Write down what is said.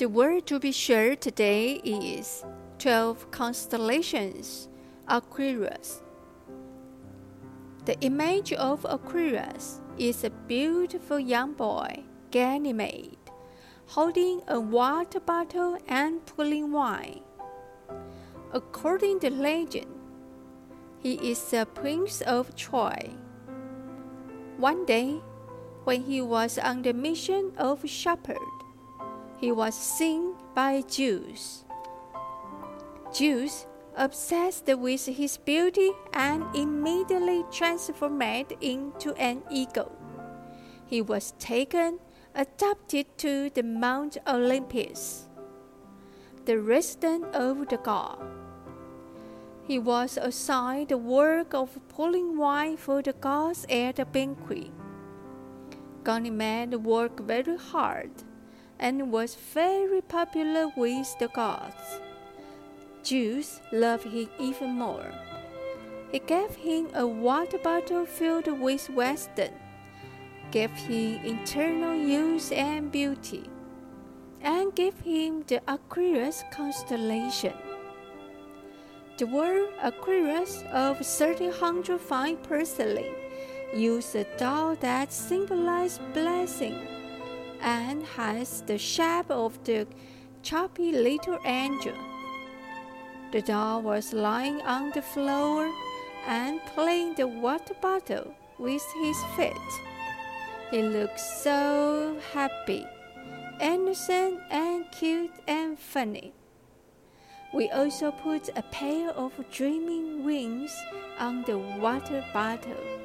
The word to be shared today is 12 constellations, Aquarius. The image of Aquarius is a beautiful young boy, Ganymede, holding a water bottle and pulling wine. According to legend, he is the prince of Troy. One day, when he was on the mission of shepherd, he was seen by Zeus. Zeus obsessed with his beauty and immediately transformed into an eagle. He was taken, adopted to the Mount Olympus, the residence of the god. He was assigned the work of pulling wine for the gods at a banquet. Ganymede worked very hard and was very popular with the gods. Zeus loved him even more. He gave him a water bottle filled with wisdom, gave him eternal youth and beauty, and gave him the Aquarius constellation. The word Aquarius of 1305 porcelain used a doll that symbolized blessing and has the shape of the chubby little angel. The doll was lying on the floor and playing the water bottle with his feet. He looked so happy, innocent, and cute and funny. We also put a pair of dreaming wings on the water bottle.